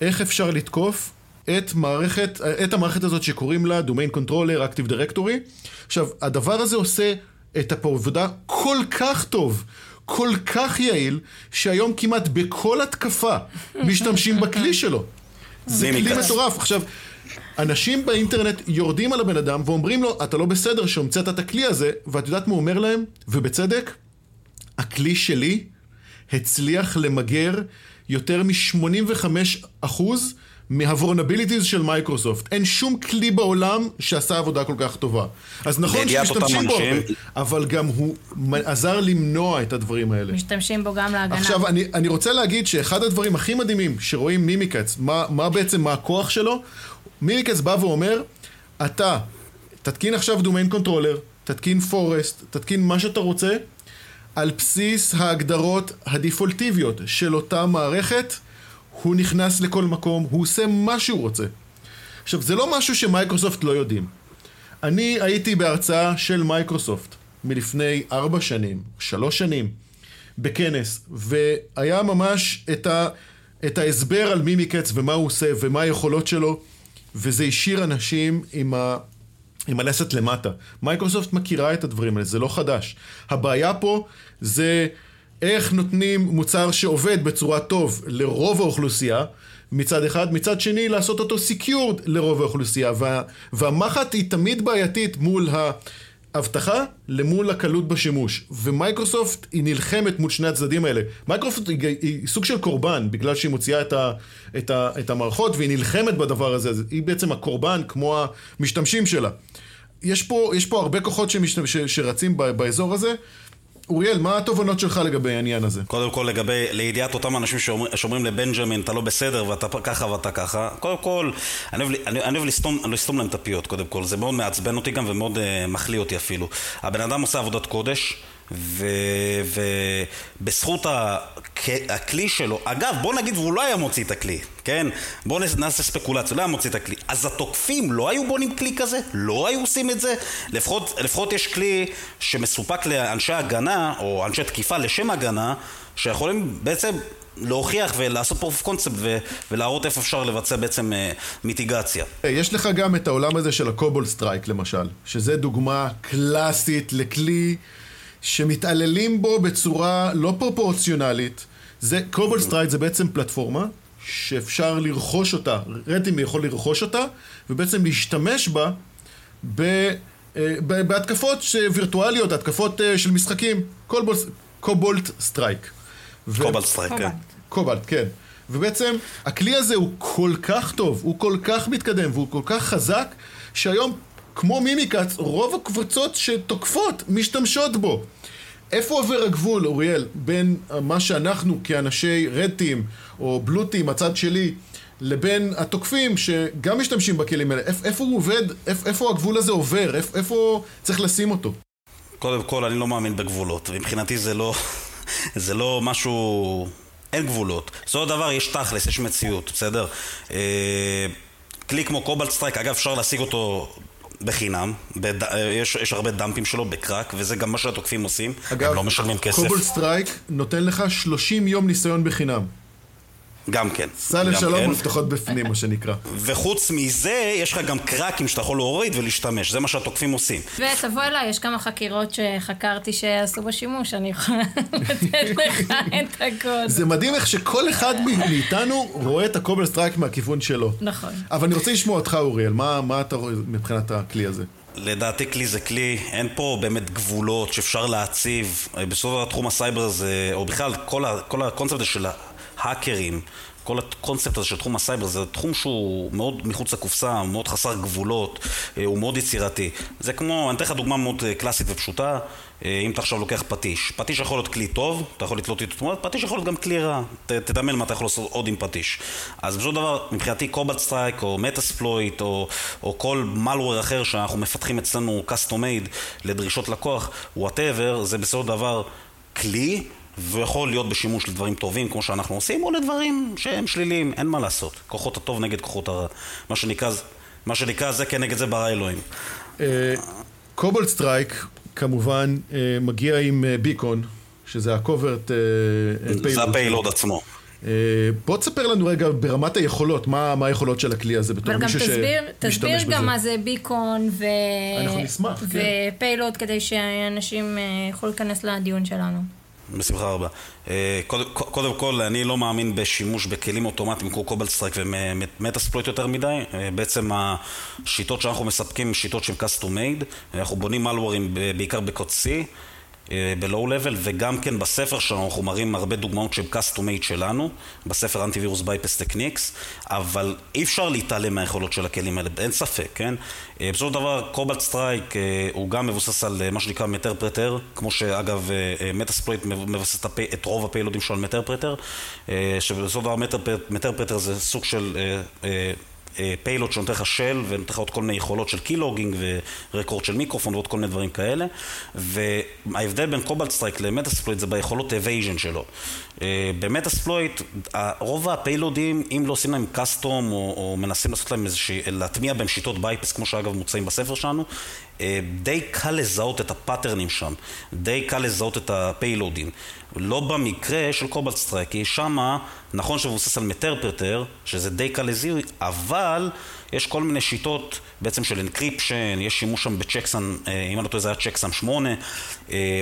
איך אפשר לתקוף את, מערכת, את המערכת הזאת שקוראים לה Domain Controller Active Directory. עכשיו, הדבר הזה עושה את העבודה כל כך טוב, כל כך יעיל, שהיום כמעט בכל התקפה משתמשים בכלי שלו. זה כלי מטורף. עכשיו, אנשים באינטרנט יורדים על הבן אדם ואומרים לו, אתה לא בסדר שהמצאת את הכלי הזה, ואת יודעת מה הוא אומר להם? ובצדק, הכלי שלי הצליח למגר יותר מ-85% מה vulnerabilities של מייקרוסופט. אין שום כלי בעולם שעשה עבודה כל כך טובה. אז נכון שמשתמשים בו הרבה, אבל גם הוא עזר למנוע את הדברים האלה. משתמשים בו גם להגנה. עכשיו, אני, אני רוצה להגיד שאחד הדברים הכי מדהימים שרואים Mimikatz, מה, מה בעצם, מה הכוח שלו, Mimikatz בא ואומר, אתה תתקין עכשיו domain controller, תתקין forest, תתקין מה שאתה רוצה, על בסיס ההגדרות הדיפולטיביות של אותה מערכת, הוא נכנס לכל מקום, הוא עושה מה שהוא רוצה. עכשיו, זה לא משהו שמייקרוסופט לא יודעים. אני הייתי בהרצאה של מייקרוסופט מלפני ארבע שנים, שלוש שנים, בכנס, והיה ממש את, ה, את ההסבר על Mimikatz ומה הוא עושה ומה היכולות שלו. וזה השאיר אנשים עם ה... עם הלסת למטה. מייקרוסופט מכירה את הדברים האלה, זה לא חדש. הבעיה פה זה איך נותנים מוצר שעובד בצורה טוב לרוב האוכלוסייה, מצד אחד, מצד שני לעשות אותו secured לרוב האוכלוסייה, וה, והמתח היא תמיד בעייתית מול ה... אבטחה למול הקלות בשימוש. ומייקרוסופט היא נלחמת מול שני הצדדים האלה. מייקרוסופט היא, היא סוג של קורבן, בגלל שהיא מוציאה את, ה, את, ה, את המערכות והיא נלחמת בדבר הזה. היא בעצם הקורבן כמו המשתמשים שלה. יש פה, יש פה הרבה כוחות שמשתמש, שרצים באזור הזה, אוריאל, מה התובנות שלך לגבי העניין הזה? קודם כל לגבי, לידיעת אותם אנשים שאומר, שאומרים לבנג'מין, אתה לא בסדר ואתה ככה ואתה ככה. קודם כל, אני אוהב, אני, אוהב לסתום, לסתום להם את הפיות, קודם כל. זה מאוד מעצבן אותי גם ומאוד uh, מחליא אותי אפילו. הבן אדם עושה עבודת קודש. ובזכות הכלי שלו, אגב בוא נגיד והוא לא היה מוציא את הכלי, כן? בוא נעשה ספקולציה, לא היה מוציא את הכלי. אז התוקפים לא היו בונים כלי כזה? לא היו עושים את זה? לפחות, לפחות יש כלי שמסופק לאנשי הגנה, או אנשי תקיפה לשם הגנה, שיכולים בעצם להוכיח ולעשות proof concept ולהראות איפה אפשר לבצע בעצם uh, מיטיגציה. יש לך גם את העולם הזה של ה Cobalt Strike למשל, שזה דוגמה קלאסית לכלי שמתעללים בו בצורה לא פרופורציונלית. זה, Cobalt Strike זה בעצם פלטפורמה שאפשר לרכוש אותה, red team יכול לרכוש אותה, ובעצם להשתמש בה ב, אה, ב, בהתקפות וירטואליות, התקפות אה, של משחקים, Cobalt Strike. Cobalt Strike, כן. Cobalt, כן. ובעצם הכלי הזה הוא כל כך טוב, הוא כל כך מתקדם והוא כל כך חזק, שהיום כמו מימיקאץ, רוב הקבוצות שתוקפות משתמשות בו. איפה עובר הגבול, אוריאל, בין מה שאנחנו כאנשי רדטים או בלוטים, הצד שלי, לבין התוקפים שגם משתמשים בכלים האלה? איפ, איפה הוא עובד, איפ, איפה הגבול הזה עובר, איפ, איפה צריך לשים אותו? קודם כל, אני לא מאמין בגבולות. מבחינתי זה לא, זה לא משהו... אין גבולות. זה אותו דבר, יש תכלס, יש מציאות, בסדר? אה, כלי כמו Cobalt Strike, אגב, אפשר להשיג אותו בחינם, בד... יש, יש הרבה דאמפים שלו ב crack, וזה גם מה שהתוקפים עושים, אגב, הם לא משלמים כסף. Cobalt Strike נותן לך 30 יום ניסיון בחינם. גם כן. סע לשלום כן. מפתחות בפנים, מה שנקרא. וחוץ מזה, יש לך גם קראקים שאתה יכול להוריד ולהשתמש, זה מה שהתוקפים עושים. ותבוא אליי, יש כמה חקירות שחקרתי שעשו בו שימוש, אני יכולה לתת לך את הקוד. זה מדהים איך שכל אחד מאיתנו רואה את ה Cobalt Strike מהכיוון שלו. נכון. אבל אני רוצה לשמוע אותך, אוריאל, מה, מה אתה רואה מבחינת הכלי הזה? לדעתי כלי זה כלי, אין פה באמת גבולות שאפשר להציב. אה, בסופו של תחום הסייבר זה, או בכלל כל, ה, כל הקונספט הזה של ההאקרים, כל הקונספט הזה של תחום הסייבר זה תחום שהוא מאוד מחוץ לקופסה, מאוד חסר גבולות, אה, הוא מאוד יצירתי. זה כמו, אני אתן לך דוגמה מאוד אה, קלאסית ופשוטה, אה, אם אתה עכשיו לוקח פטיש. פטיש יכול להיות כלי טוב, אתה יכול לתלות איתו תמונות, פטיש יכול להיות גם כלי רע. ת- תדמיין מה אתה יכול לעשות עוד עם פטיש. אז בסופו דבר, מבחינתי Cobalt Strike או Metasploit או, או כל malware אחר שאנחנו מפתחים אצלנו made לדרישות לקוח, whatever, זה בסופו דבר כלי. ויכול להיות בשימוש לדברים טובים כמו שאנחנו עושים, או לדברים שהם שליליים, אין מה לעשות. כוחות הטוב נגד כוחות הרע. מה שנקרא, מה שנקרא זה כנגד זה ברא אלוהים. Cobalt Strike, כמובן, אה, מגיע עם אה, beacon, שזה ה Cobalt זה ה payload עצמו. אה, בוא תספר לנו רגע ברמת היכולות, מה, מה היכולות של הכלי הזה בתור אבל גם מישהו תסביר, תסביר שמשתמש בזה. גם מה זה beacon ו... אנחנו נשמח, כן. ו payload כדי שאנשים אה, יוכלו להיכנס לדיון שלנו. בשמחה רבה. אה, קודם, כל, אני לא מאמין בשימוש בכלים אוטומטיים כמו Cobalt Strike ו Metasploit יותר מדי. אה, בעצם השיטות שאנחנו מספקים הן שיטות שהן custom made. אנחנו בונים מלוורים בעיקר בקוד C. ב low level, וגם כן בספר שלנו אנחנו מראים הרבה דוגמאות שהן made שלנו, בספר Antivirus Bypass Techniques, אבל אי אפשר להתעלם מהיכולות של הכלים האלה, אין ספק, כן? אה, בסופו של דבר, Cobalt Strike אה, הוא גם מבוסס על אה, מה שנקרא Meterpreter, כמו שאגב Metasploit מבסס את, רוב הפיילודים שלו על Meterpreter, שבסופו של דבר Meterpreter זה סוג של... payload שנותן לך shell ונותן לך עוד כל מיני יכולות של keylogging ו record של מיקרופון ועוד כל מיני דברים כאלה. וההבדל בין Cobalt Strike ל Metasploit זה ביכולות evasion שלו. ב Metasploit רוב הפיילודים אם לא עושים להם custom או, או מנסים לעשות להם איזושהי, להטמיע בהם שיטות bypass כמו שאגב מוצאים בספר שלנו די קל לזהות את הפאטרנים שם, די קל לזהות את הפיילודים. לא במקרה של Cobalt Strike, כי שמה, נכון שמבוסס על Meterpreter, שזה די קל לזיהוי, אבל יש כל מיני שיטות בעצם של encryption, יש שימוש שם ב checksum, אם אני לא טועה זה היה checksum 8,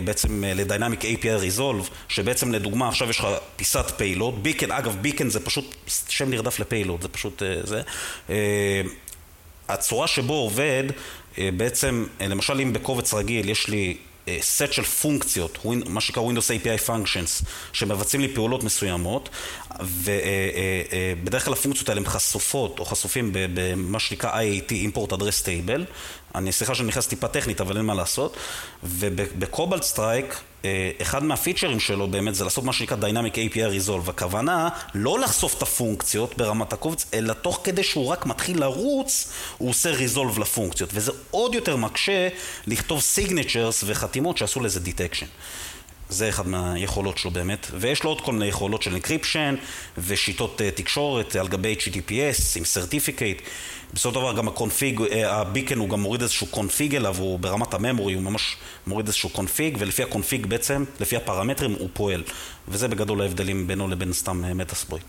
בעצם ל dynamic API Resolve, שבעצם לדוגמה עכשיו יש לך פיסת payload, beacon, אגב beacon זה פשוט שם נרדף ל payload, זה פשוט זה. הצורה שבו עובד, בעצם, למשל אם בקובץ רגיל יש לי סט של פונקציות, מה שנקרא Windows API Functions, שמבצעים לי פעולות מסוימות, ובדרך כלל הפונקציות האלה הן חשופות או חשופים במה שנקרא IAT, Import Address Table. אני סליחה שאני נכנס טיפה טכנית, אבל אין מה לעשות. וב Cobalt Strike, אחד מהפיצ'רים שלו באמת זה לעשות מה שנקרא Dynamic API Resolve. הכוונה לא לחשוף את הפונקציות ברמת הקובץ, אלא תוך כדי שהוא רק מתחיל לרוץ, הוא עושה Resolve לפונקציות. וזה עוד יותר מקשה לכתוב signatures וחתימות שעשו לזה detection. זה אחד מהיכולות שלו באמת, ויש לו עוד כל מיני יכולות של encryption ושיטות תקשורת על גבי HTTPS עם certificate. בסופו של דבר גם ה config, ה beacon הוא גם מוריד איזשהו config אליו, הוא ברמת ה memory, הוא ממש מוריד איזשהו config, ולפי ה config בעצם, לפי הפרמטרים הוא פועל. וזה בגדול ההבדלים בינו לבין סתם Metasploit.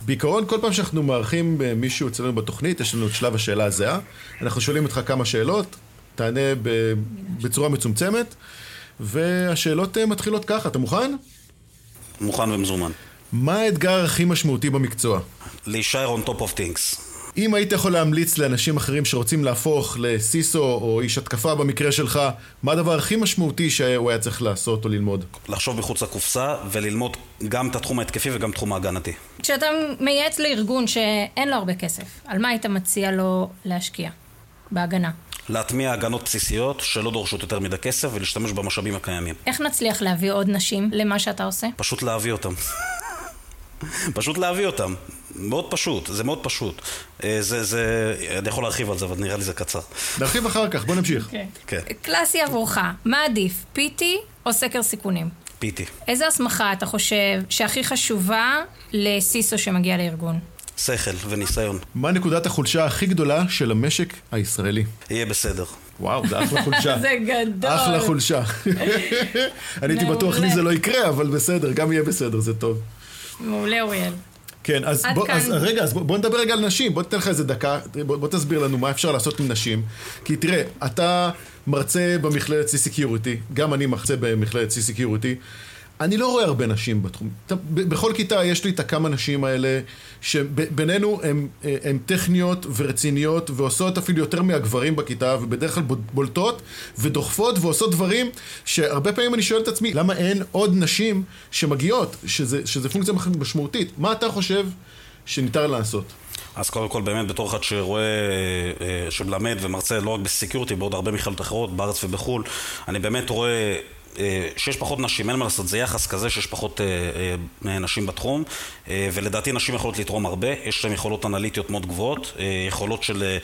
בעיקרון, כל פעם שאנחנו מארחים מישהו אצלנו בתוכנית, יש לנו את שלב השאלה הזהה. אנחנו שואלים אותך כמה שאלות, תענה בצורה מצומצמת. והשאלות מתחילות ככה, אתה מוכן? מוכן ומזומן. מה האתגר הכי משמעותי במקצוע? להישאר on top of things. אם היית יכול להמליץ לאנשים אחרים שרוצים להפוך לסיסו או איש התקפה במקרה שלך, מה הדבר הכי משמעותי שהוא היה צריך לעשות או ללמוד? לחשוב מחוץ לקופסה וללמוד גם את התחום ההתקפי וגם את התחום ההגנתי. כשאתה מייעץ לארגון שאין לו הרבה כסף, על מה היית מציע לו להשקיע? בהגנה. להטמיע הגנות בסיסיות שלא דורשות יותר מדי כסף ולהשתמש במשאבים הקיימים. איך נצליח להביא עוד נשים למה שאתה עושה? פשוט להביא אותם. פשוט להביא אותם. מאוד פשוט, זה מאוד פשוט. זה, זה, אני יכול להרחיב על זה, אבל נראה לי זה קצר. נרחיב אחר כך, בוא נמשיך. כן. כן. קלאסי עבורך, מה עדיף, PT או סקר סיכונים? PT. איזה הסמכה אתה חושב שהכי חשובה לסיסו שמגיע לארגון? שכל וניסיון. מה נקודת החולשה הכי גדולה של המשק הישראלי? יהיה בסדר. וואו, זה אחלה חולשה. זה גדול. אחלה חולשה. אני הייתי בטוח לי זה לא יקרה, אבל בסדר, גם יהיה בסדר, זה טוב. מעולה, אוריאל. כן, אז, בוא, כאן. אז רגע, אז בוא, בוא נדבר רגע על נשים, בוא ניתן לך איזה דקה, בוא, בוא תסביר לנו מה אפשר לעשות עם נשים. כי תראה, אתה מרצה במכללת C-Security, גם אני מרצה במכללת C-Security. אני לא רואה הרבה נשים בתחום. בכל כיתה יש לי את הכמה נשים האלה, שבינינו הן טכניות ורציניות, ועושות אפילו יותר מהגברים בכיתה, ובדרך כלל בול- בולטות ודוחפות ועושות דברים שהרבה פעמים אני שואל את עצמי, למה אין עוד נשים שמגיעות, שזה, שזה פונקציה משמעותית? מה אתה חושב שניתן לעשות? אז קודם כל באמת בתור אחד שרואה, אה, שמלמד ומרצה לא רק ב security, בעוד הרבה מכללות אחרות, בארץ ובחו"ל, אני באמת רואה אה, שיש פחות נשים, אין מה לעשות, זה יחס כזה שיש פחות אה, אה, נשים בתחום, אה, ולדעתי נשים יכולות לתרום הרבה, יש להן יכולות אנליטיות מאוד גבוהות, אה, יכולות של אה,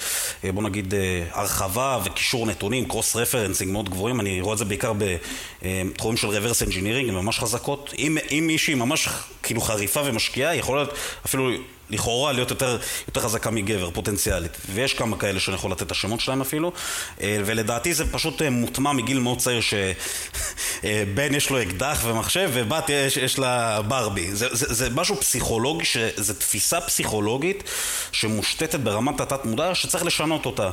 אה, בוא נגיד אה, הרחבה וקישור נתונים, cross referencing מאוד גבוהים, אני רואה את זה בעיקר בתחומים של reverse engineering, הן ממש חזקות. אם, אם מישהי ממש כאילו חריפה ומשקיעה, היא יכולה אפילו לכאורה להיות יותר, יותר חזקה מגבר, פוטנציאלית. ויש כמה כאלה שאני יכול לתת את השמות שלהם אפילו. אה, ולדעתי זה פשוט אה, מוטמע מגיל מאוד צעיר שבן יש לו אקדח ומחשב ובת יש, יש לה ברבי. זה, זה, זה משהו פסיכולוגי, זה תפיסה פסיכולוגית שמושתתת ברמת התת מודע שצריך לשנות אותה.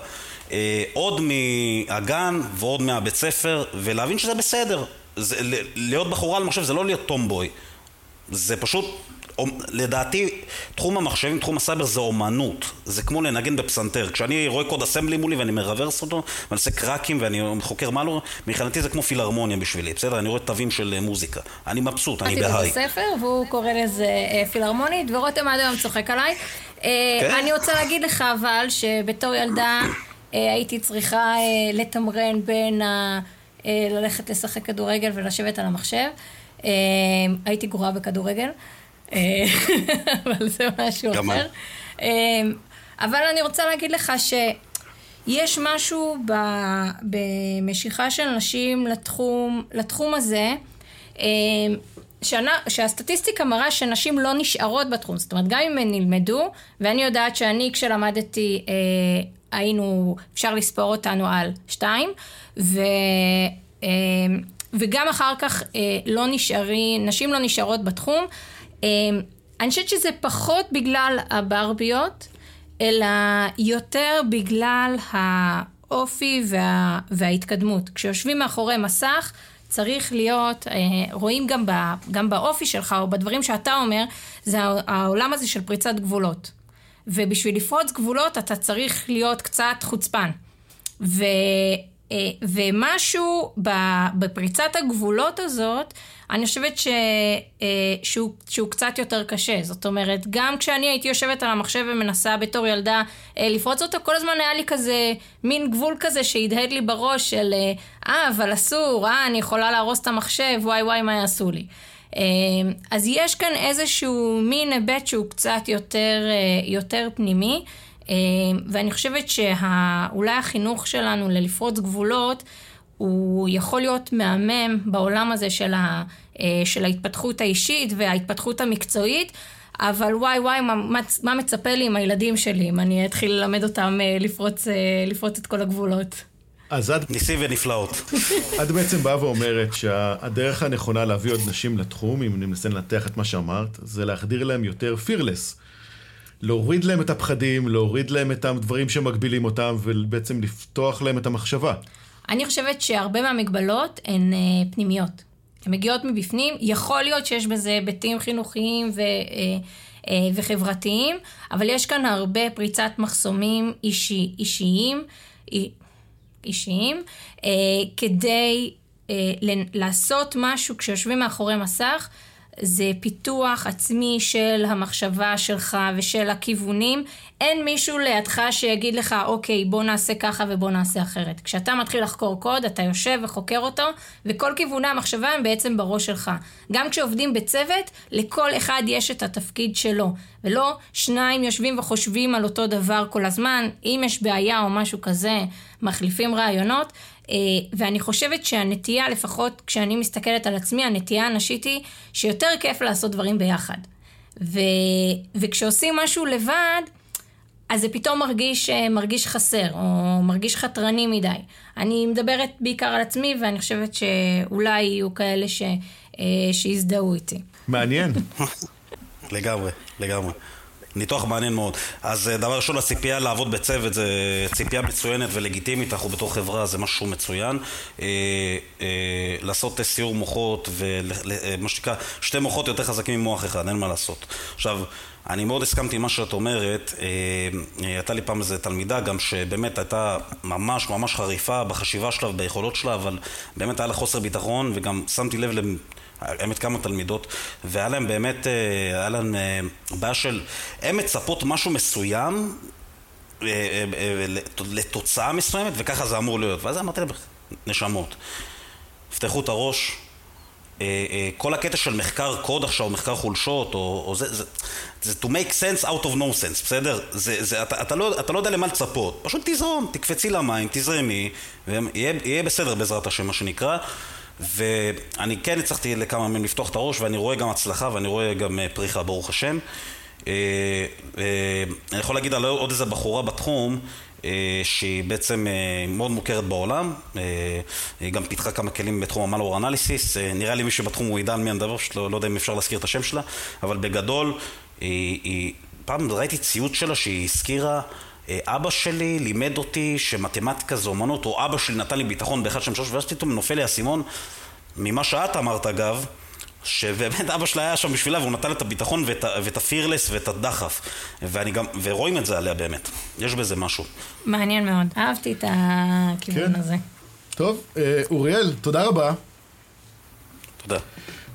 אה, עוד מהגן ועוד מהבית ספר, ולהבין שזה בסדר. זה, להיות בחורה על מחשב זה לא להיות tomboy. זה פשוט, לדעתי, תחום המחשבים, תחום הסייבר זה אומנות. זה כמו לנגן בפסנתר. כשאני רואה קוד Assembly מולי ואני מרוורס אותו, ואני עושה קראקים ואני חוקר מה לא, מבחינתי זה כמו פילהרמוניה בשבילי, בסדר? אני רואה תווים של אה, מוזיקה. אני מבסוט, אני קראתי בהיי. את הספר, והוא קורא לזה אה, פילהרמונית, ורותם עד היום צוחק עליי. אה, כן? אני רוצה להגיד לך אבל, שבתור ילדה הייתי צריכה לתמרן בין ה... ללכת לשחק כדורגל ולשבת על המחשב. אה, הייתי גרועה בכדורגל, אה, אבל זה משהו אחר. אה, אבל אני רוצה להגיד לך שיש משהו ב, במשיכה של נשים לתחום, לתחום הזה, אה, שנה, שהסטטיסטיקה מראה שנשים לא נשארות בתחום, זאת אומרת גם אם הן נלמדו, ואני יודעת שאני כשלמדתי אה, היינו, אפשר לספור אותנו על שתיים, ו, אה, וגם אחר כך אה, לא נשארי, נשים לא נשארות בתחום. אה, אני חושבת שזה פחות בגלל הברביות, אלא יותר בגלל האופי וה, וההתקדמות. כשיושבים מאחורי מסך, צריך להיות, אה, רואים גם, ב, גם באופי שלך או בדברים שאתה אומר, זה הע- העולם הזה של פריצת גבולות. ובשביל לפרוץ גבולות אתה צריך להיות קצת חוצפן. ו, ומשהו ב- בפריצת הגבולות הזאת, אני חושבת ש, אה, שהוא, שהוא קצת יותר קשה. זאת אומרת, גם כשאני הייתי יושבת על המחשב ומנסה בתור ילדה אה, לפרוץ אותו, כל הזמן היה לי כזה, מין גבול כזה שהדהד לי בראש של, אה, אה, אבל אסור, אה, אני יכולה להרוס את המחשב, וואי וואי, מה יעשו לי. אה, אז יש כאן איזשהו מין היבט שהוא קצת יותר, אה, יותר פנימי. אה, ואני חושבת שאולי החינוך שלנו ללפרוץ גבולות, הוא יכול להיות מהמם בעולם הזה של, ה, אה, של ההתפתחות האישית וההתפתחות המקצועית, אבל וואי וואי, מה, מה, מצפה לי עם הילדים שלי אם אני אתחיל ללמד אותם אה, לפרוץ, לפרוץ את כל הגבולות. אז את, ניסים ונפלאות. את בעצם באה ואומרת שהדרך הנכונה להביא עוד נשים לתחום, אם אני מנסה לנתח את מה שאמרת, זה להחדיר להם יותר פירלס. להוריד להם את הפחדים, להוריד להם את הדברים שמגבילים אותם, ובעצם לפתוח להם את המחשבה. אני חושבת שהרבה מהמגבלות הן אה, פנימיות. הן מגיעות מבפנים, יכול להיות שיש בזה היבטים חינוכיים ו, אה, אה, וחברתיים, אבל יש כאן הרבה פריצת מחסומים אישי, אישיים, אי- אישיים, אה, כדי אה, לעשות משהו כשיושבים מאחורי מסך, זה פיתוח עצמי של המחשבה שלך ושל הכיוונים. אין מישהו לידך שיגיד לך, אוקיי, בוא נעשה ככה ובוא נעשה אחרת. כשאתה מתחיל לחקור קוד, אתה יושב וחוקר אותו, וכל כיווני המחשבה הם בעצם בראש שלך. גם כשעובדים בצוות, לכל אחד יש את התפקיד שלו, ולא שניים יושבים וחושבים על אותו דבר כל הזמן. אם יש בעיה או משהו כזה, מחליפים רעיונות. אה, ואני חושבת שהנטייה, לפחות כשאני מסתכלת על עצמי, הנטייה הנשית היא שיותר כיף לעשות דברים ביחד. ו... וכשעושים משהו לבד, אז זה פתאום מרגיש, אה, מרגיש חסר, או מרגיש חתרני מדי. אני מדברת בעיקר על עצמי, ואני חושבת שאולי יהיו כאלה ש... אה, שיזדהו איתי. מעניין. לגמרי, לגמרי. ניתוח מעניין מאוד. אז אה, דבר ראשון, הציפייה לעבוד בצוות זה ציפייה מצוינת ולגיטימית, אנחנו בתור חברה זה משהו מצוין. אה, אה, לעשות סיור מוחות ומה שנקרא, שתי מוחות יותר חזקים ממוח אחד, אין מה לעשות. עכשיו, אני מאוד הסכמתי עם מה שאת אומרת, הייתה לי פעם איזו תלמידה גם שבאמת הייתה ממש ממש חריפה בחשיבה שלה וביכולות שלה, אבל באמת היה לה חוסר ביטחון וגם שמתי לב האמת כמה תלמידות, והיה להם באמת, אה, היה להם אה, בעיה של, הן מצפות משהו מסוים אה, לתוצאה מסוימת, וככה זה אמור להיות. ואז אמרתי להם, נשמות, פתחו את הראש, כל הקטע של מחקר קוד עכשיו, מחקר חולשות, או, או זה, זה, זה to make sense out of no sense, בסדר? זה, זה, אתה, אתה, לא, אתה לא יודע למה לצפות, פשוט תזרום, תקפצי למים, תזרמי, ויהיה בסדר בעזרת השם, מה שנקרא. ואני כן הצלחתי לכמה מהם לפתוח את הראש, ואני רואה גם הצלחה ואני רואה גם אה, פריחה, ברוך השם. אה, אה, אני יכול להגיד על עוד איזה בחורה בתחום, שהיא בעצם מאוד מוכרת בעולם, היא גם פיתחה כמה כלים בתחום המלוור אנליסיס, נראה לי מי שבתחום הוא ידע על מי אני מדבר, לא, לא יודע אם אפשר להזכיר את השם שלה, אבל בגדול, היא, היא, פעם ראיתי ציוץ שלה שהיא הזכירה אבא שלי לימד אותי שמתמטיקה זה אומנות, או אבא שלי נתן לי ביטחון באחד שם שלוש, ואז פתאום נופל לי האסימון, ממה שאת אמרת אגב, שבאמת אבא שלה היה שם בשבילה והוא נתן את הביטחון ואת, ואת הפירלס ואת הדחף ואני גם, ורואים את זה עליה באמת, יש בזה משהו. מעניין מאוד, אהבתי את הכיוון כן. הזה. טוב, אה, אוריאל, תודה רבה. תודה.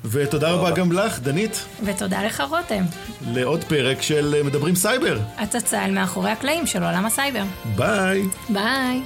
ותודה רבה גם לך, דנית. ותודה לך, רותם. לעוד פרק של מדברים סייבר. הצצה אל מאחורי הקלעים של עולם הסייבר. ביי. ביי.